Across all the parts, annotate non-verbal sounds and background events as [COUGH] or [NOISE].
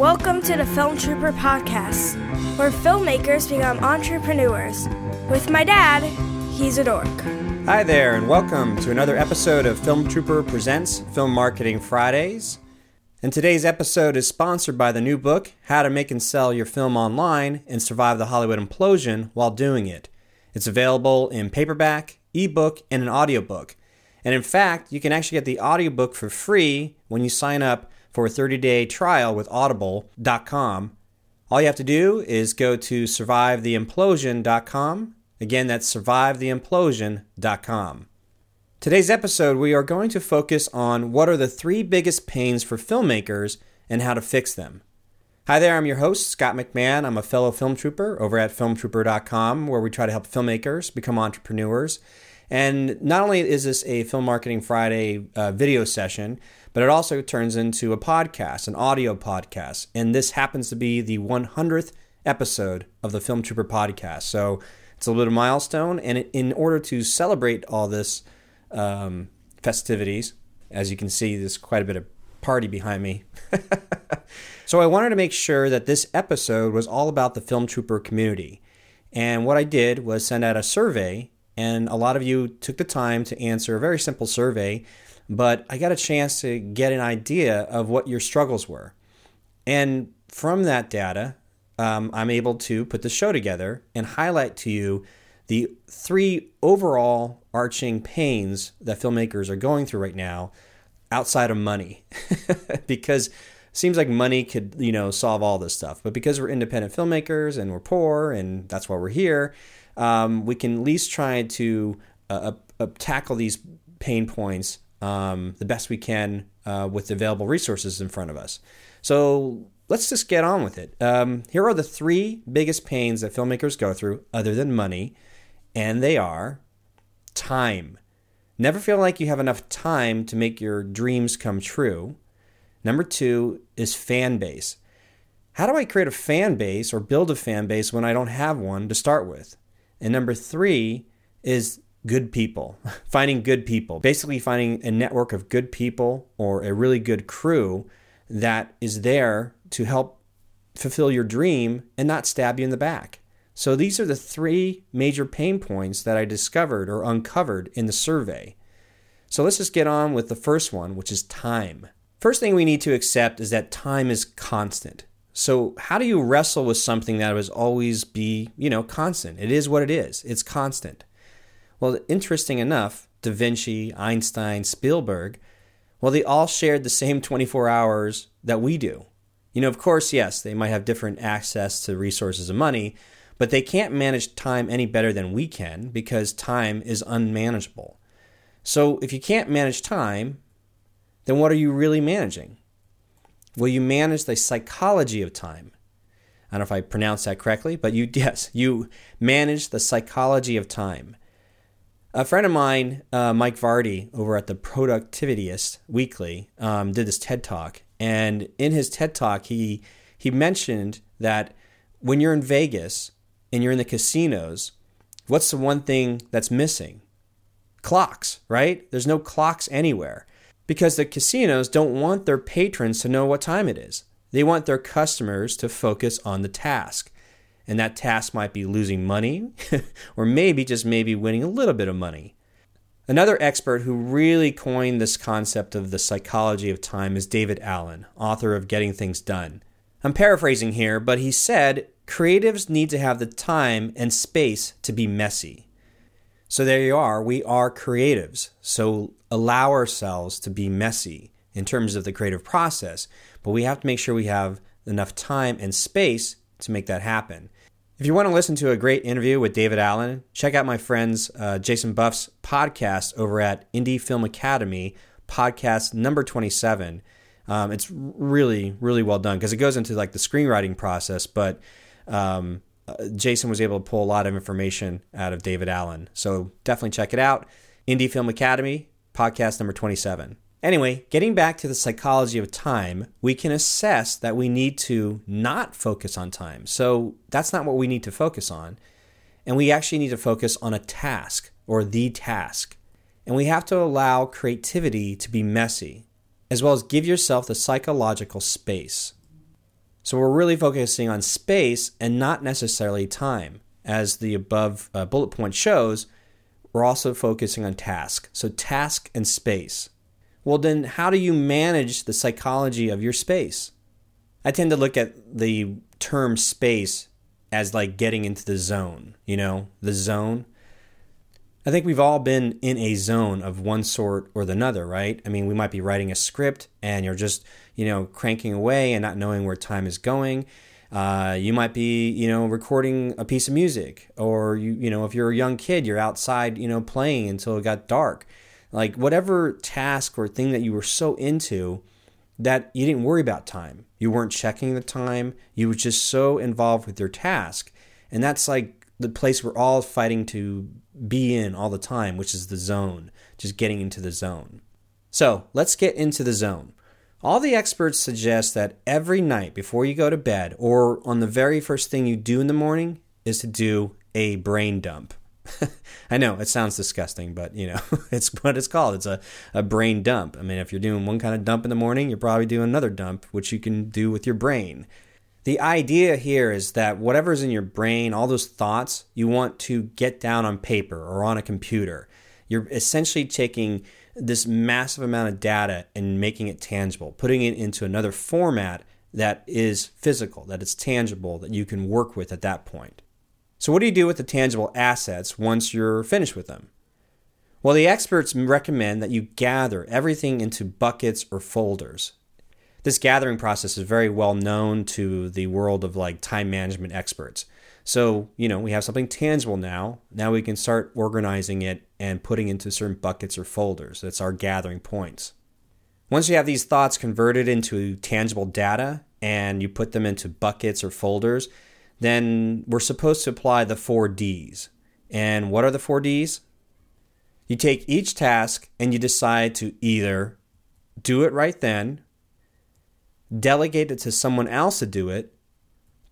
Welcome to the Film Trooper Podcast, where filmmakers become entrepreneurs. With my dad, he's a dork. Hi there, and welcome to another episode of Film Trooper Presents Film Marketing Fridays. And today's episode is sponsored by the new book, How to Make and Sell Your Film Online and Survive the Hollywood Implosion While Doing It. It's available in paperback, ebook, and an audiobook. And in fact, you can actually get the audiobook for free when you sign up for a 30 day trial with audible.com. All you have to do is go to survivetheimplosion.com. Again, that's survivetheimplosion.com. Today's episode, we are going to focus on what are the three biggest pains for filmmakers and how to fix them. Hi there, I'm your host, Scott McMahon. I'm a fellow film trooper over at filmtrooper.com, where we try to help filmmakers become entrepreneurs. And not only is this a Film Marketing Friday uh, video session, but it also turns into a podcast, an audio podcast. And this happens to be the 100th episode of the Film Trooper podcast. So it's a little bit of a milestone. And in order to celebrate all this um, festivities, as you can see, there's quite a bit of party behind me. [LAUGHS] so I wanted to make sure that this episode was all about the Film Trooper community. And what I did was send out a survey, and a lot of you took the time to answer a very simple survey but I got a chance to get an idea of what your struggles were. And from that data, um, I'm able to put the show together and highlight to you the three overall arching pains that filmmakers are going through right now outside of money. [LAUGHS] because it seems like money could, you know, solve all this stuff. But because we're independent filmmakers and we're poor and that's why we're here, um, we can at least try to uh, uh, tackle these pain points um, the best we can uh, with the available resources in front of us. So let's just get on with it. Um, here are the three biggest pains that filmmakers go through, other than money, and they are time. Never feel like you have enough time to make your dreams come true. Number two is fan base. How do I create a fan base or build a fan base when I don't have one to start with? And number three is good people, [LAUGHS] finding good people, basically finding a network of good people or a really good crew that is there to help fulfill your dream and not stab you in the back. So these are the three major pain points that I discovered or uncovered in the survey. So let's just get on with the first one, which is time. First thing we need to accept is that time is constant. So how do you wrestle with something that will always be, you know, constant? It is what it is. It's constant. Well, interesting enough, Da Vinci, Einstein, Spielberg, well, they all shared the same 24 hours that we do. You know, of course, yes, they might have different access to resources and money, but they can't manage time any better than we can because time is unmanageable. So if you can't manage time, then what are you really managing? Well, you manage the psychology of time. I don't know if I pronounced that correctly, but you [LAUGHS] yes, you manage the psychology of time. A friend of mine, uh, Mike Vardy, over at the Productivityist Weekly, um, did this TED Talk, and in his TED Talk, he he mentioned that when you're in Vegas and you're in the casinos, what's the one thing that's missing? Clocks, right? There's no clocks anywhere because the casinos don't want their patrons to know what time it is. They want their customers to focus on the task and that task might be losing money [LAUGHS] or maybe just maybe winning a little bit of money. Another expert who really coined this concept of the psychology of time is David Allen, author of Getting Things Done. I'm paraphrasing here, but he said creatives need to have the time and space to be messy. So there you are, we are creatives. So allow ourselves to be messy in terms of the creative process, but we have to make sure we have enough time and space to make that happen. If you want to listen to a great interview with David Allen, check out my friends uh, Jason Buff's podcast over at Indie Film Academy, podcast number 27. Um, it's really, really well done because it goes into like the screenwriting process, but um, uh, Jason was able to pull a lot of information out of David Allen. So definitely check it out. Indie Film Academy, podcast number 27. Anyway, getting back to the psychology of time, we can assess that we need to not focus on time. So that's not what we need to focus on. And we actually need to focus on a task or the task. And we have to allow creativity to be messy, as well as give yourself the psychological space. So we're really focusing on space and not necessarily time. As the above uh, bullet point shows, we're also focusing on task. So task and space. Well, then, how do you manage the psychology of your space? I tend to look at the term space as like getting into the zone, you know, the zone. I think we've all been in a zone of one sort or another, right? I mean, we might be writing a script and you're just, you know, cranking away and not knowing where time is going. Uh, you might be, you know, recording a piece of music, or you, you know, if you're a young kid, you're outside, you know, playing until it got dark. Like whatever task or thing that you were so into that you didn't worry about time. You weren't checking the time. You were just so involved with your task, and that's like the place we're all fighting to be in all the time, which is the zone, just getting into the zone. So let's get into the zone. All the experts suggest that every night before you go to bed or on the very first thing you do in the morning is to do a brain dump. [LAUGHS] I know it sounds disgusting, but you know, [LAUGHS] it's what it's called. It's a, a brain dump. I mean, if you're doing one kind of dump in the morning, you're probably doing another dump, which you can do with your brain. The idea here is that whatever's in your brain, all those thoughts, you want to get down on paper or on a computer. You're essentially taking this massive amount of data and making it tangible, putting it into another format that is physical, that is tangible, that you can work with at that point. So, what do you do with the tangible assets once you're finished with them? Well, the experts recommend that you gather everything into buckets or folders. This gathering process is very well known to the world of like time management experts. So, you know, we have something tangible now. Now we can start organizing it and putting into certain buckets or folders. That's our gathering points. Once you have these thoughts converted into tangible data and you put them into buckets or folders, then we're supposed to apply the four D's. And what are the four D's? You take each task and you decide to either do it right then, delegate it to someone else to do it,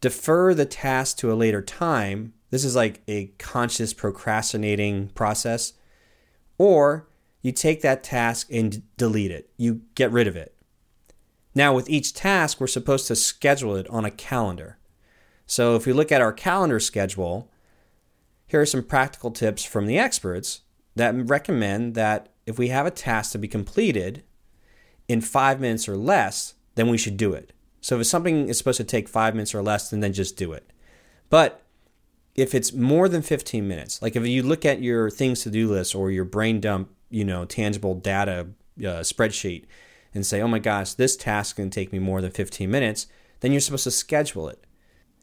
defer the task to a later time. This is like a conscious procrastinating process. Or you take that task and delete it, you get rid of it. Now, with each task, we're supposed to schedule it on a calendar. So if we look at our calendar schedule, here are some practical tips from the experts that recommend that if we have a task to be completed in five minutes or less, then we should do it. So if something is supposed to take five minutes or less, then, then just do it. But if it's more than 15 minutes, like if you look at your things to do list or your brain dump, you know, tangible data uh, spreadsheet and say, oh my gosh, this task can take me more than 15 minutes, then you're supposed to schedule it.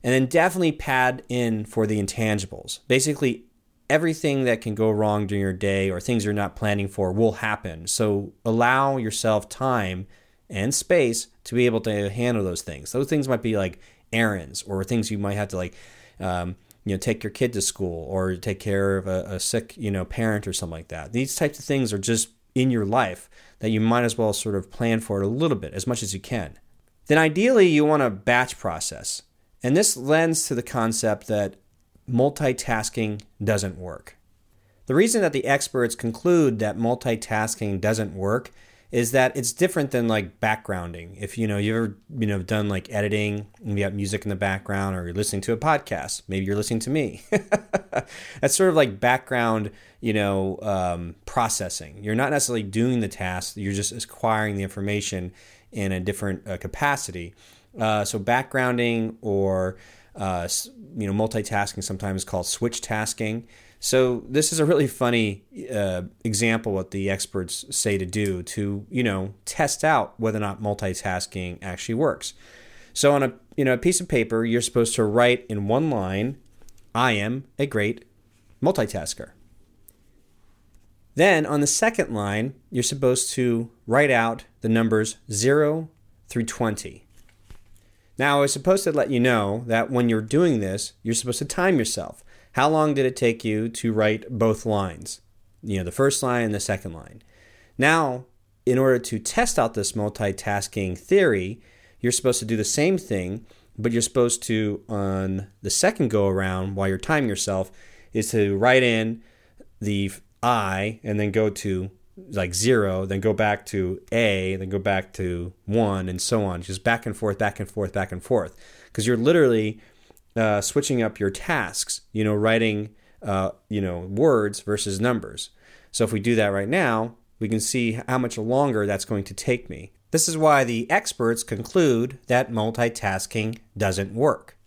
And then definitely pad in for the intangibles. Basically, everything that can go wrong during your day or things you're not planning for will happen. So allow yourself time and space to be able to handle those things. Those things might be like errands or things you might have to like, um, you know, take your kid to school or take care of a, a sick, you know, parent or something like that. These types of things are just in your life that you might as well sort of plan for it a little bit as much as you can. Then ideally you want to batch process. And this lends to the concept that multitasking doesn't work. The reason that the experts conclude that multitasking doesn't work is that it's different than like backgrounding. If you know you've ever you know done like editing and you have music in the background, or you're listening to a podcast, maybe you're listening to me. [LAUGHS] That's sort of like background, you know, um, processing. You're not necessarily doing the task; you're just acquiring the information in a different uh, capacity. Uh, so backgrounding or uh, you know multitasking sometimes called switch tasking. So this is a really funny uh, example what the experts say to do to you know test out whether or not multitasking actually works. So on a you know a piece of paper, you're supposed to write in one line, "I am a great multitasker." Then on the second line, you're supposed to write out the numbers 0 through 20. Now, I was supposed to let you know that when you're doing this, you're supposed to time yourself. How long did it take you to write both lines? You know, the first line and the second line. Now, in order to test out this multitasking theory, you're supposed to do the same thing, but you're supposed to, on the second go around, while you're timing yourself, is to write in the I and then go to like zero, then go back to A, then go back to one, and so on, just back and forth, back and forth, back and forth. Because you're literally uh, switching up your tasks, you know, writing, uh, you know, words versus numbers. So if we do that right now, we can see how much longer that's going to take me. This is why the experts conclude that multitasking doesn't work.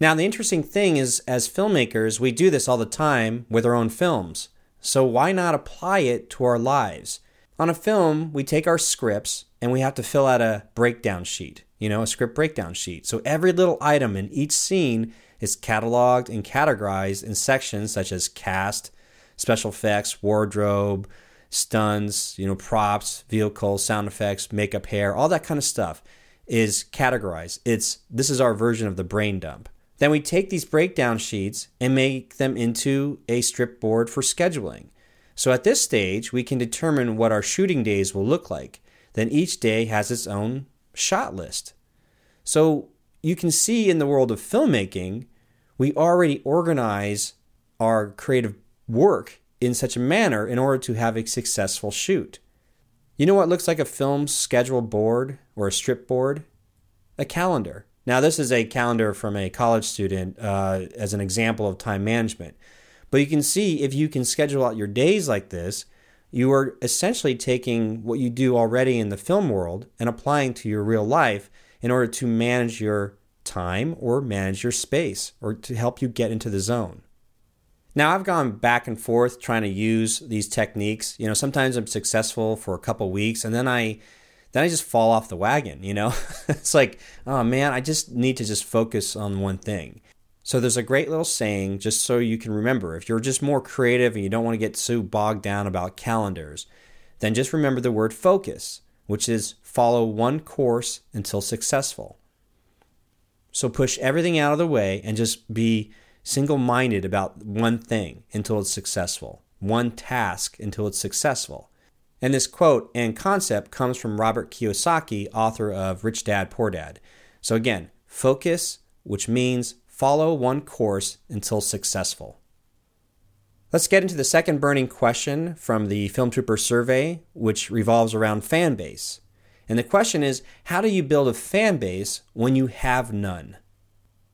Now, the interesting thing is, as filmmakers, we do this all the time with our own films. So why not apply it to our lives? On a film, we take our scripts and we have to fill out a breakdown sheet, you know, a script breakdown sheet. So every little item in each scene is cataloged and categorized in sections such as cast, special effects, wardrobe, stunts, you know, props, vehicles, sound effects, makeup, hair, all that kind of stuff is categorized. It's this is our version of the brain dump. Then we take these breakdown sheets and make them into a strip board for scheduling. So at this stage, we can determine what our shooting days will look like. Then each day has its own shot list. So you can see in the world of filmmaking, we already organize our creative work in such a manner in order to have a successful shoot. You know what looks like a film schedule board or a strip board? A calendar. Now, this is a calendar from a college student uh, as an example of time management. But you can see if you can schedule out your days like this, you are essentially taking what you do already in the film world and applying to your real life in order to manage your time or manage your space or to help you get into the zone. Now, I've gone back and forth trying to use these techniques. You know, sometimes I'm successful for a couple weeks and then I then I just fall off the wagon, you know? [LAUGHS] it's like, oh man, I just need to just focus on one thing. So there's a great little saying just so you can remember. If you're just more creative and you don't want to get so bogged down about calendars, then just remember the word focus, which is follow one course until successful. So push everything out of the way and just be single minded about one thing until it's successful, one task until it's successful. And this quote and concept comes from Robert Kiyosaki, author of Rich Dad Poor Dad. So again, focus, which means follow one course until successful. Let's get into the second burning question from the Film Trooper survey, which revolves around fan base. And the question is how do you build a fan base when you have none?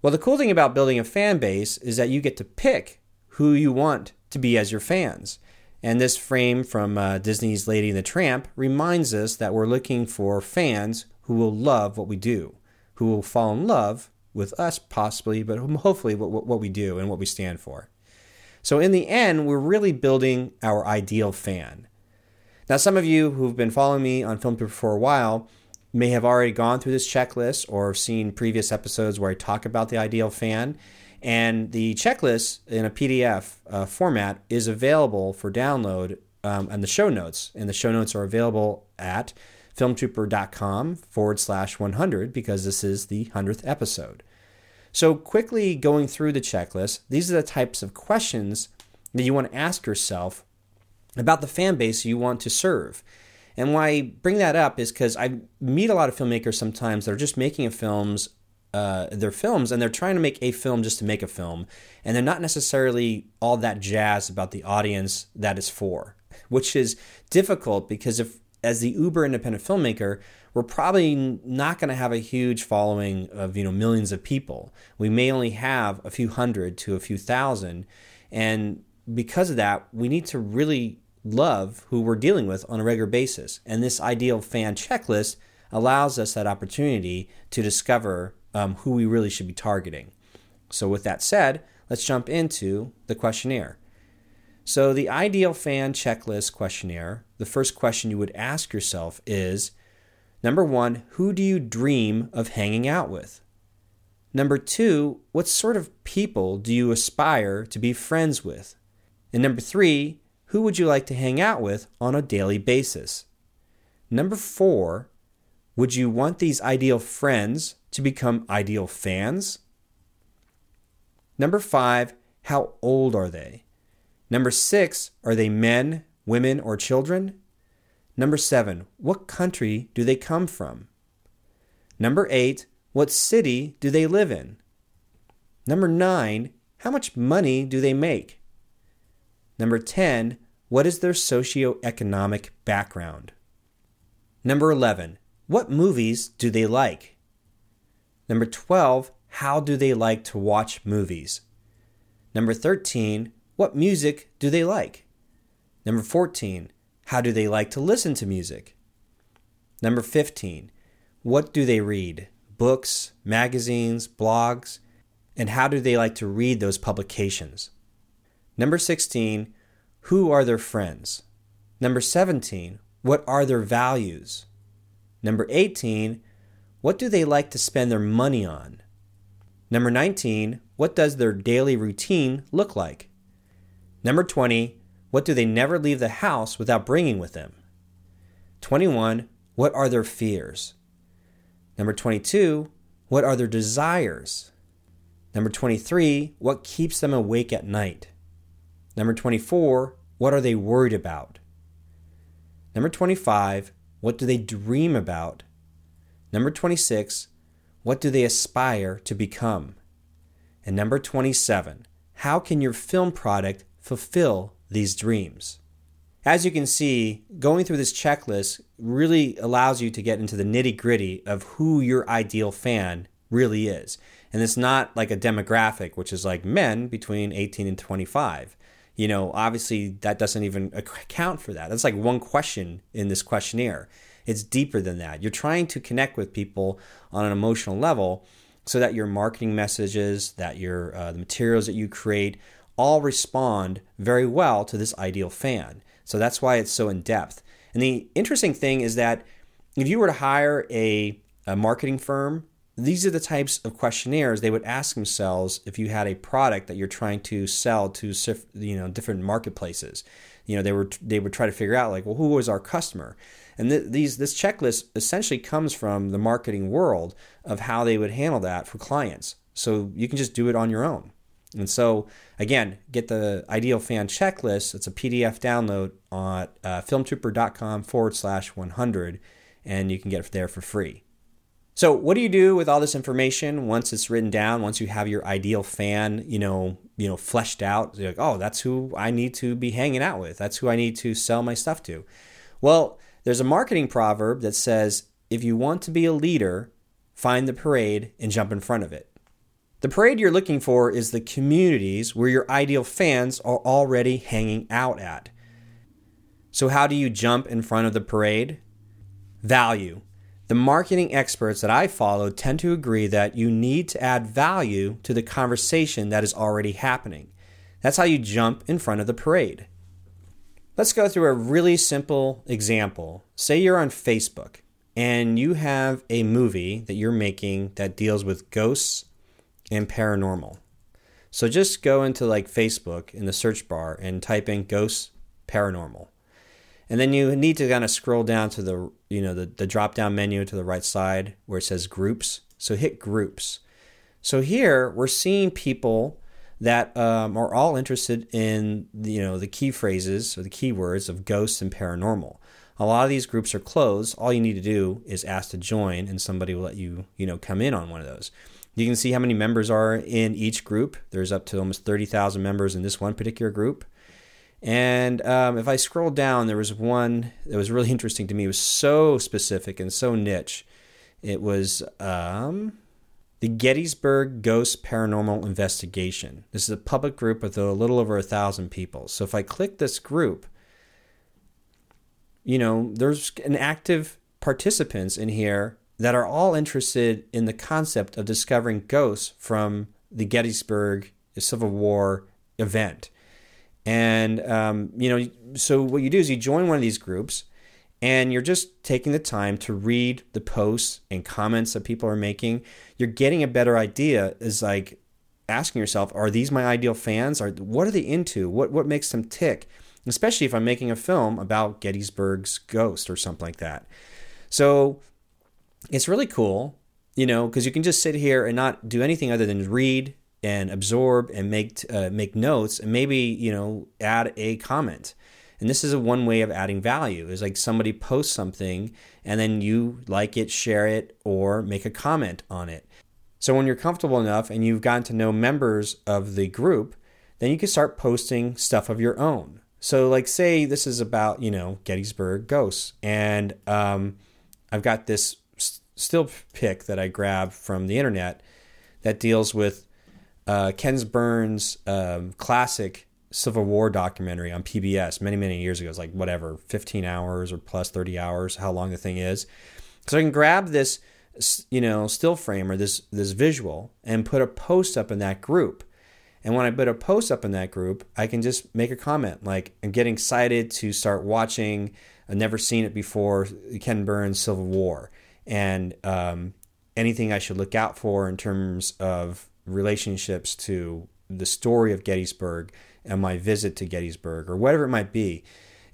Well, the cool thing about building a fan base is that you get to pick who you want to be as your fans. And this frame from uh, Disney's Lady and the Tramp reminds us that we're looking for fans who will love what we do, who will fall in love with us, possibly, but hopefully what, what we do and what we stand for. So, in the end, we're really building our ideal fan. Now, some of you who've been following me on Film Trooper for a while may have already gone through this checklist or seen previous episodes where I talk about the ideal fan. And the checklist in a PDF uh, format is available for download um, and the show notes. And the show notes are available at filmtrooper.com forward slash 100 because this is the 100th episode. So, quickly going through the checklist, these are the types of questions that you want to ask yourself about the fan base you want to serve. And why I bring that up is because I meet a lot of filmmakers sometimes that are just making films uh, their films and they're trying to make a film just to make a film and they're not necessarily all that jazzed about the audience that is for which is difficult because if as the uber independent filmmaker we're probably not going to have a huge following of you know millions of people. We may only have a few hundred to a few thousand and because of that we need to really love who we're dealing with on a regular basis and this ideal fan checklist allows us that opportunity to discover um, who we really should be targeting. So, with that said, let's jump into the questionnaire. So, the ideal fan checklist questionnaire, the first question you would ask yourself is number one, who do you dream of hanging out with? Number two, what sort of people do you aspire to be friends with? And number three, who would you like to hang out with on a daily basis? Number four, would you want these ideal friends to become ideal fans? Number five, how old are they? Number six, are they men, women, or children? Number seven, what country do they come from? Number eight, what city do they live in? Number nine, how much money do they make? Number 10, What is their socioeconomic background? Number 11. What movies do they like? Number 12. How do they like to watch movies? Number 13. What music do they like? Number 14. How do they like to listen to music? Number 15. What do they read? Books, magazines, blogs? And how do they like to read those publications? Number 16. Who are their friends? Number 17. What are their values? Number 18. What do they like to spend their money on? Number 19. What does their daily routine look like? Number 20. What do they never leave the house without bringing with them? 21. What are their fears? Number 22. What are their desires? Number 23. What keeps them awake at night? Number 24. What are they worried about? Number 25. What do they dream about? Number 26. What do they aspire to become? And number 27. How can your film product fulfill these dreams? As you can see, going through this checklist really allows you to get into the nitty gritty of who your ideal fan really is. And it's not like a demographic, which is like men between 18 and 25. You know, obviously that doesn't even account for that. That's like one question in this questionnaire. It's deeper than that. You're trying to connect with people on an emotional level so that your marketing messages, that your uh, the materials that you create all respond very well to this ideal fan. So that's why it's so in depth. And the interesting thing is that if you were to hire a, a marketing firm, these are the types of questionnaires they would ask themselves if you had a product that you're trying to sell to you know different marketplaces. You know, they were they would try to figure out like, well, who was our customer? And th- these this checklist essentially comes from the marketing world of how they would handle that for clients. So you can just do it on your own. And so, again, get the ideal fan checklist. It's a PDF download on uh, filmtrooper.com forward slash 100, and you can get it there for free. So, what do you do with all this information once it's written down? Once you have your ideal fan, you know, you know, fleshed out, you're like, oh, that's who I need to be hanging out with. That's who I need to sell my stuff to. Well, there's a marketing proverb that says, if you want to be a leader, find the parade and jump in front of it. The parade you're looking for is the communities where your ideal fans are already hanging out at. So, how do you jump in front of the parade? Value. The marketing experts that I follow tend to agree that you need to add value to the conversation that is already happening. That's how you jump in front of the parade. Let's go through a really simple example. Say you're on Facebook and you have a movie that you're making that deals with ghosts and paranormal. So just go into like Facebook in the search bar and type in ghosts paranormal. And then you need to kind of scroll down to the you know the, the drop down menu to the right side where it says groups. So hit groups. So here we're seeing people that um, are all interested in you know the key phrases or the keywords of ghosts and paranormal. A lot of these groups are closed. All you need to do is ask to join, and somebody will let you you know come in on one of those. You can see how many members are in each group. There's up to almost 30,000 members in this one particular group. And um, if I scroll down, there was one that was really [LAUGHS] interesting to me. It was so specific and so niche. It was um, the Gettysburg Ghost Paranormal Investigation. This is a public group with a little over a thousand people. So if I click this group, you know, there's an active participants in here that are all interested in the concept of discovering ghosts from the Gettysburg Civil War event. And, um, you know, so what you do is you join one of these groups and you're just taking the time to read the posts and comments that people are making. You're getting a better idea is like asking yourself, are these my ideal fans? Are what are they into? What what makes them tick? Especially if I'm making a film about Gettysburg's ghost or something like that. So it's really cool, you know, because you can just sit here and not do anything other than read and absorb and make uh, make notes and maybe you know add a comment. And this is a one way of adding value. Is like somebody posts something and then you like it, share it, or make a comment on it. So when you're comfortable enough and you've gotten to know members of the group, then you can start posting stuff of your own. So, like, say this is about, you know, Gettysburg ghosts, and um, I've got this still pic that I grabbed from the internet that deals with uh, Ken Burns' um, classic Civil War documentary on PBS many, many years ago. It's like whatever, 15 hours or plus 30 hours, how long the thing is. So I can grab this, you know, still frame or this this visual and put a post up in that group. And when I put a post up in that group, I can just make a comment like, I'm getting excited to start watching. I've never seen it before. Ken Burns' Civil War, and um, anything I should look out for in terms of relationships to the story of Gettysburg and my visit to Gettysburg or whatever it might be.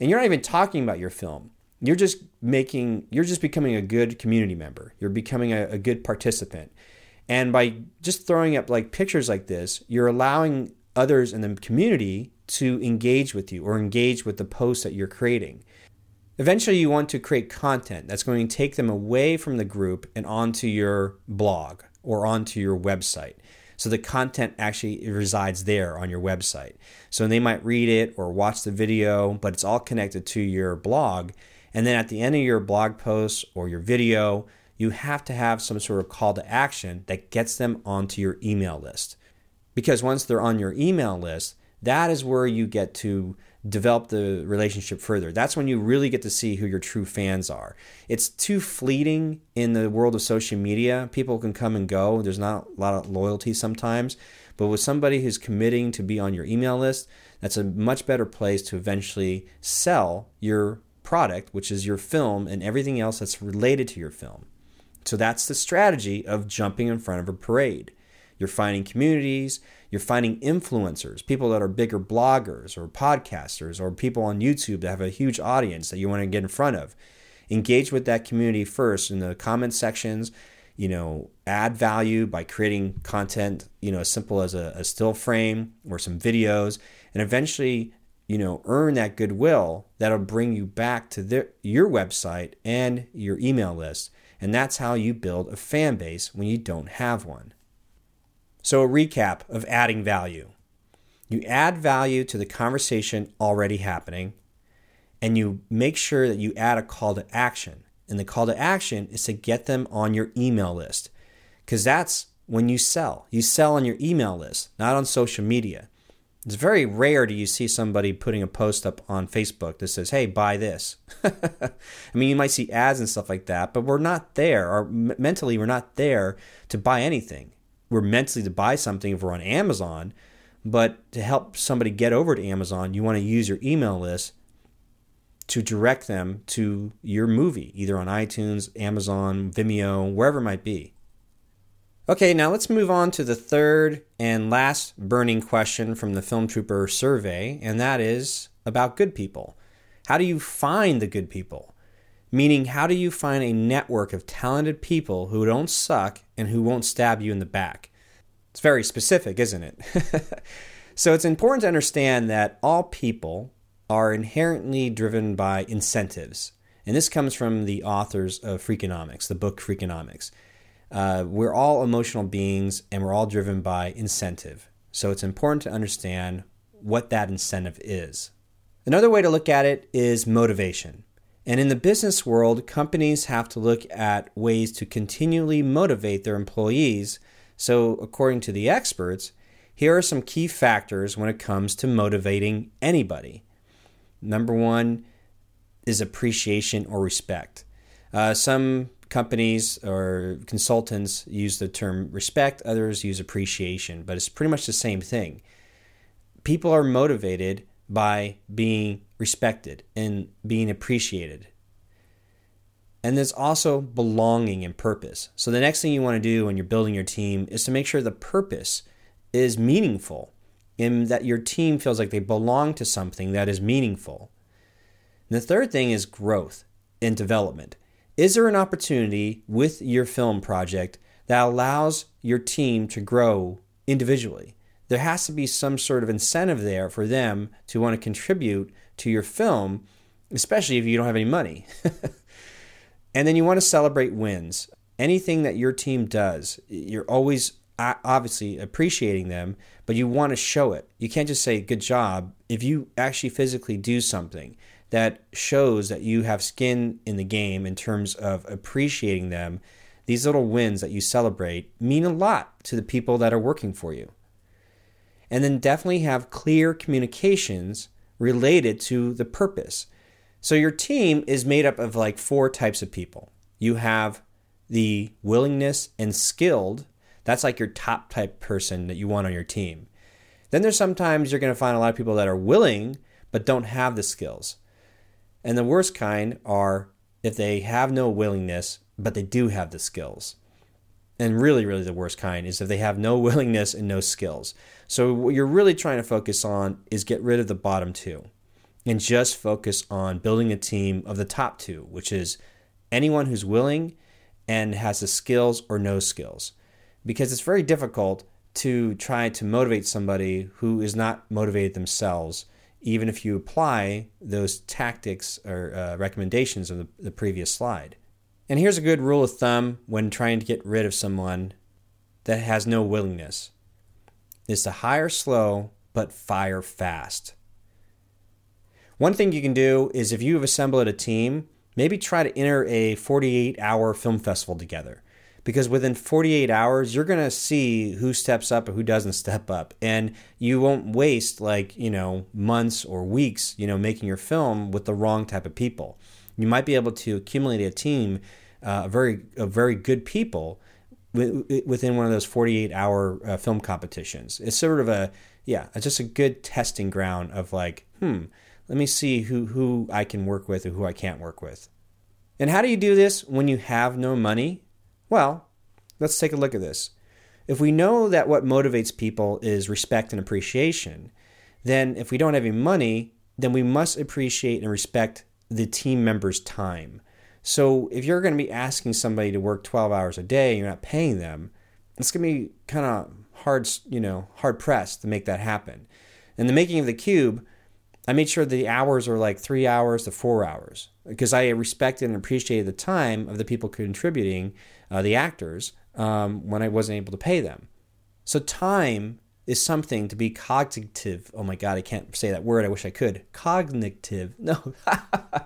And you're not even talking about your film. You're just making, you're just becoming a good community member. You're becoming a, a good participant. And by just throwing up like pictures like this, you're allowing others in the community to engage with you or engage with the post that you're creating. Eventually, you want to create content that's going to take them away from the group and onto your blog or onto your website. So the content actually resides there on your website. So they might read it or watch the video, but it's all connected to your blog. And then at the end of your blog post or your video, you have to have some sort of call to action that gets them onto your email list. Because once they're on your email list, that is where you get to develop the relationship further. That's when you really get to see who your true fans are. It's too fleeting in the world of social media. People can come and go. There's not a lot of loyalty sometimes. But with somebody who's committing to be on your email list, that's a much better place to eventually sell your product, which is your film and everything else that's related to your film. So that's the strategy of jumping in front of a parade. You're finding communities, you're finding influencers, people that are bigger bloggers or podcasters or people on YouTube that have a huge audience that you want to get in front of. Engage with that community first in the comment sections, you know, add value by creating content, you know, as simple as a, a still frame or some videos, and eventually, you know, earn that goodwill that'll bring you back to their, your website and your email list. And that's how you build a fan base when you don't have one. So, a recap of adding value you add value to the conversation already happening, and you make sure that you add a call to action. And the call to action is to get them on your email list because that's when you sell. You sell on your email list, not on social media. It's very rare do you see somebody putting a post up on Facebook that says, "Hey, buy this." [LAUGHS] I mean, you might see ads and stuff like that, but we're not there, or mentally, we're not there to buy anything we're mentally to buy something if we're on Amazon, but to help somebody get over to Amazon, you want to use your email list to direct them to your movie, either on iTunes, Amazon, Vimeo, wherever it might be. Okay, now let's move on to the third and last burning question from the Film Trooper survey, and that is about good people. How do you find the good people? Meaning, how do you find a network of talented people who don't suck and who won't stab you in the back? It's very specific, isn't it? [LAUGHS] so it's important to understand that all people are inherently driven by incentives. And this comes from the authors of Freakonomics, the book Freakonomics. Uh, we're all emotional beings and we're all driven by incentive. So it's important to understand what that incentive is. Another way to look at it is motivation. And in the business world, companies have to look at ways to continually motivate their employees. So, according to the experts, here are some key factors when it comes to motivating anybody. Number one is appreciation or respect. Uh, some companies or consultants use the term respect, others use appreciation, but it's pretty much the same thing. People are motivated by being respected and being appreciated. And there's also belonging and purpose. So the next thing you want to do when you're building your team is to make sure the purpose is meaningful and that your team feels like they belong to something that is meaningful. And the third thing is growth and development. Is there an opportunity with your film project that allows your team to grow individually? there has to be some sort of incentive there for them to want to contribute to your film, especially if you don't have any money. [LAUGHS] and then you want to celebrate wins. Anything that your team does, you're always uh, obviously appreciating them, but you want to show it. You can't just say good job. If you actually physically do something that shows that you have skin in the game in terms of appreciating them, these little wins that you celebrate mean a lot to the people that are working for you. And then definitely have clear communications related to the purpose. So your team is made up of like four types of people. You have the willingness and skilled. That's like your top type person that you want on your team. Then there's sometimes you're going to find a lot of people that are willing but don't have the skills. And the worst kind are if they have no willingness, but they do have the skills. And really, really, the worst kind is if they have no [LAUGHS] willingness and no skills. So, what you're really trying to focus on is get rid of the bottom two and just focus on building a team of the top two, which is anyone who's willing and has the skills or no skills. Because it's very difficult to try to motivate somebody who is not motivated themselves even if you apply those tactics or uh, recommendations of the, the previous slide. And here's a good rule of thumb when trying to get rid of someone that has no willingness is to hire slow but fire fast. One thing you can do is if you have assembled a team, maybe try to enter a 48 hour film festival together. Because within 48 hours you're going to see who steps up and who doesn't [LAUGHS] step up. And you won't waste like you know months or weeks you know making your film with the wrong type of people. You might be able to accumulate a team uh, very very good people within one of those 48 hour uh, film competitions it's sort of a yeah it's just a good testing ground of like hmm let me see who who I can work with and who I can't work with and how do you do this when you have no money well, let's take a look at this. If we know that what motivates people is respect and appreciation, then if we don't have any money, then we must appreciate and respect the team member's time. So if you're going to be asking somebody to work 12 hours a day and you're not paying them, it's going to be kind of hard, you know, hard pressed to make that happen. In the making of the cube, I made sure the hours were like three hours to four hours because I respected and appreciated the time of the people contributing uh, the actors, um, when I wasn't able to pay them. So time is something to be cognitive. Oh my God, I can't say that word. I wish I could. Cognitive. [LAUGHS] No, [LAUGHS]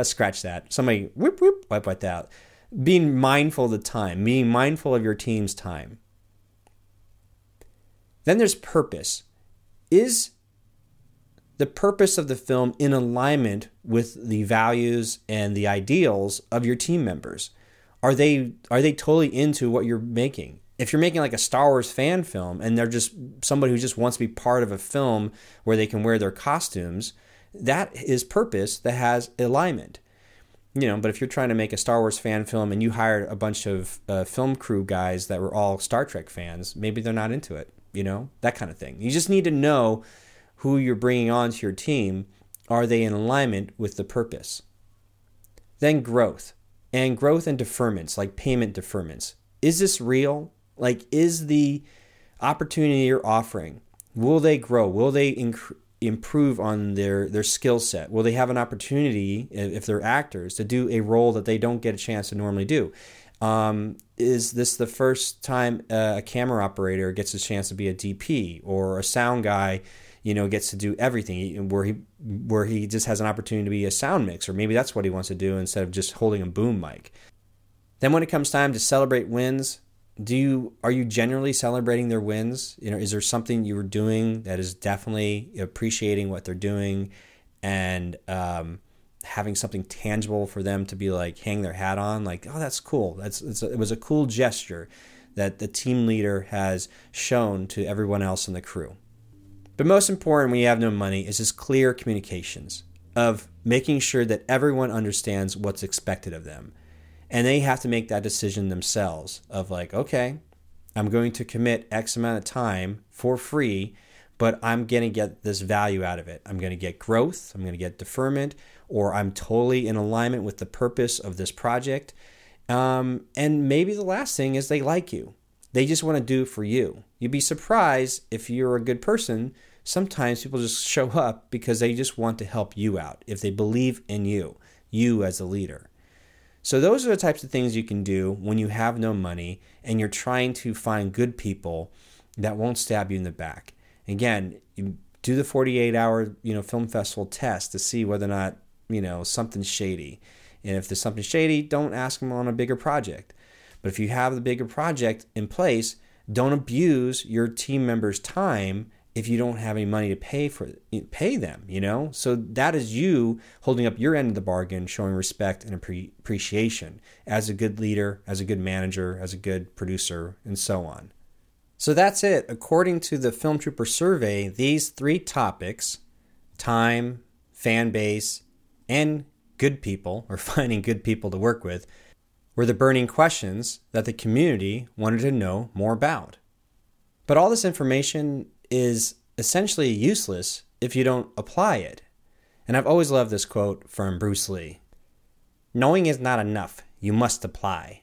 uh, scratch that. Somebody whoop whoop wipe that out. Being mindful of the time, being mindful of your team's time. Then there's purpose. Is the purpose of the film in alignment with the values and the ideals of your team members? are they are they totally into what you're making? If you're making like a Star Wars fan film and they're just somebody who just wants to be part of a film where they can wear their costumes, that is purpose that has alignment. You know, but if you're trying to make a Star Wars fan film and you hired a bunch of uh, film crew guys that were all Star Trek fans, maybe they're not into it. You know, that kind of thing. You just need to know who you're bringing onto your team. Are they in alignment with the purpose? Then growth and growth and deferments, like payment deferments. Is this real? Like, is the opportunity you're offering, will they grow? Will they inc- improve on their, their skill set? Will they have an opportunity, if they're actors, to do a role that they don't get a chance to normally do? Um, is this the first time a camera operator gets a chance to be a DP or a sound guy? you know, gets to do everything where he where he just has an opportunity to be a sound mix, or maybe that's what he wants to do instead of just holding a boom mic. Then when it comes time to celebrate wins, do you are you generally celebrating their wins? You know, is there something you were doing that is definitely appreciating what they're doing and um, having something tangible for them to be like hang their hat on? Like, oh, that's cool. That's a, it was a cool gesture that the team leader has shown to everyone else in the crew. But most important when you have no money is just clear communications of making sure that everyone understands what's expected of them. And they have to make that decision themselves of like, okay, I'm going to commit X amount of time for free, but I'm going to get this value out of it. I'm going to get growth, I'm going to get deferment, or I'm totally in alignment with the purpose of this project. Um, and maybe the last thing is they like you. They just want to do for you. You'd be surprised if you're a good person sometimes people just show up because they just want to help you out, if they believe in you, you as a leader. So, those are the types of things you can do when you have no money and you're trying to find good people that won't stab you in the back. Again, do the 48 hour you know film festival test to see whether or not you know something's shady and if there's something shady don't ask them on a bigger project but if you have the bigger project in place don't abuse your team members time if you don't have any money to pay for pay them you know so that is you holding up your end of the bargain showing respect and appreciation as a good leader as a good manager as a good producer and so on so that's it. According to the Film Trooper survey, these three topics time, fan base, and good people, [LAUGHS] or finding good people to work with, were the burning questions that the community wanted to know more about. But all this information is essentially useless if you don't apply it. And I've always loved this quote from Bruce Lee Knowing is not enough, you must apply.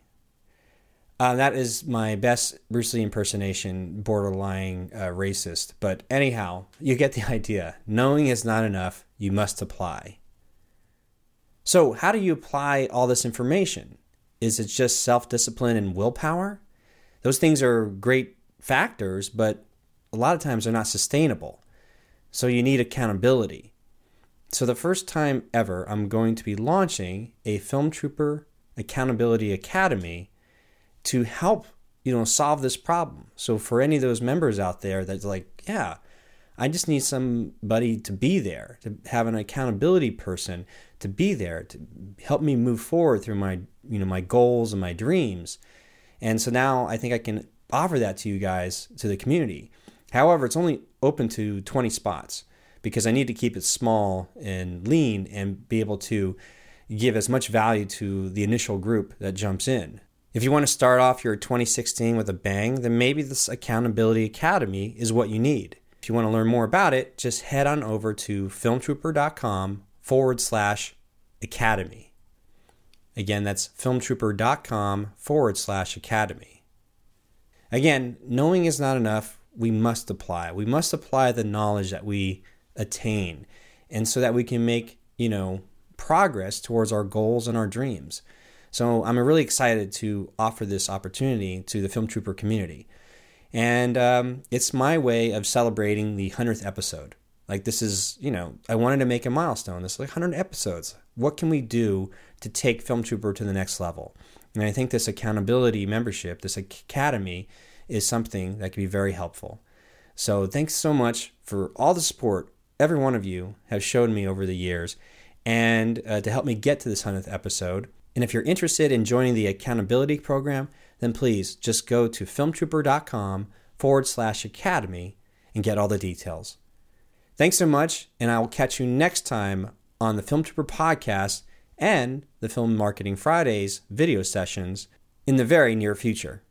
Uh, that is my best Bruce Lee impersonation, borderline uh, racist. But anyhow, you get the [LAUGHS] idea. Knowing is not enough, you must apply. So, how do you apply all this information? Is it just self discipline and willpower? Those things are great factors, but a lot of times they're not sustainable. So, you need accountability. So, the first time ever, I'm going to be launching a Film Trooper Accountability Academy to help you know solve this problem. So for any of those members out there that's like, yeah, I just need somebody to be there, to have an accountability person to be there to help me move forward through my you know my goals and my dreams. And so now I think I can offer that to you guys to the community. However, it's only open to 20 spots because I need to keep it small and lean and be able to give as much value to the initial group that jumps in. If you want to start off your 2016 with a bang, then maybe this Accountability Academy is what you need. If you want to learn more about it, just head on over to filmtrooper.com forward slash academy. Again, that's filmtrooper.com forward slash academy. Again, knowing is not enough. We must apply. We must apply the knowledge that we attain, and so that we can make, you know, progress towards our goals and our dreams. So I'm really excited to offer this opportunity to the Film Trooper community. And um, it's my way of celebrating the 100th episode. Like, this is, you know, I wanted to make a milestone. This is like 100 episodes. What can we do to take Film Trooper to the next level? And I think this accountability membership, this academy, is something that can be very helpful. So, thanks so much for all the support every one of you have shown me over the years and uh, to help me get to this 100th episode. And if you're interested in joining the accountability program, then please just go to filmtrooper.com forward slash academy and get all the details. Thanks so much, and I will catch you next time on the Film Trooper podcast and the Film Marketing Fridays video sessions in the very near future.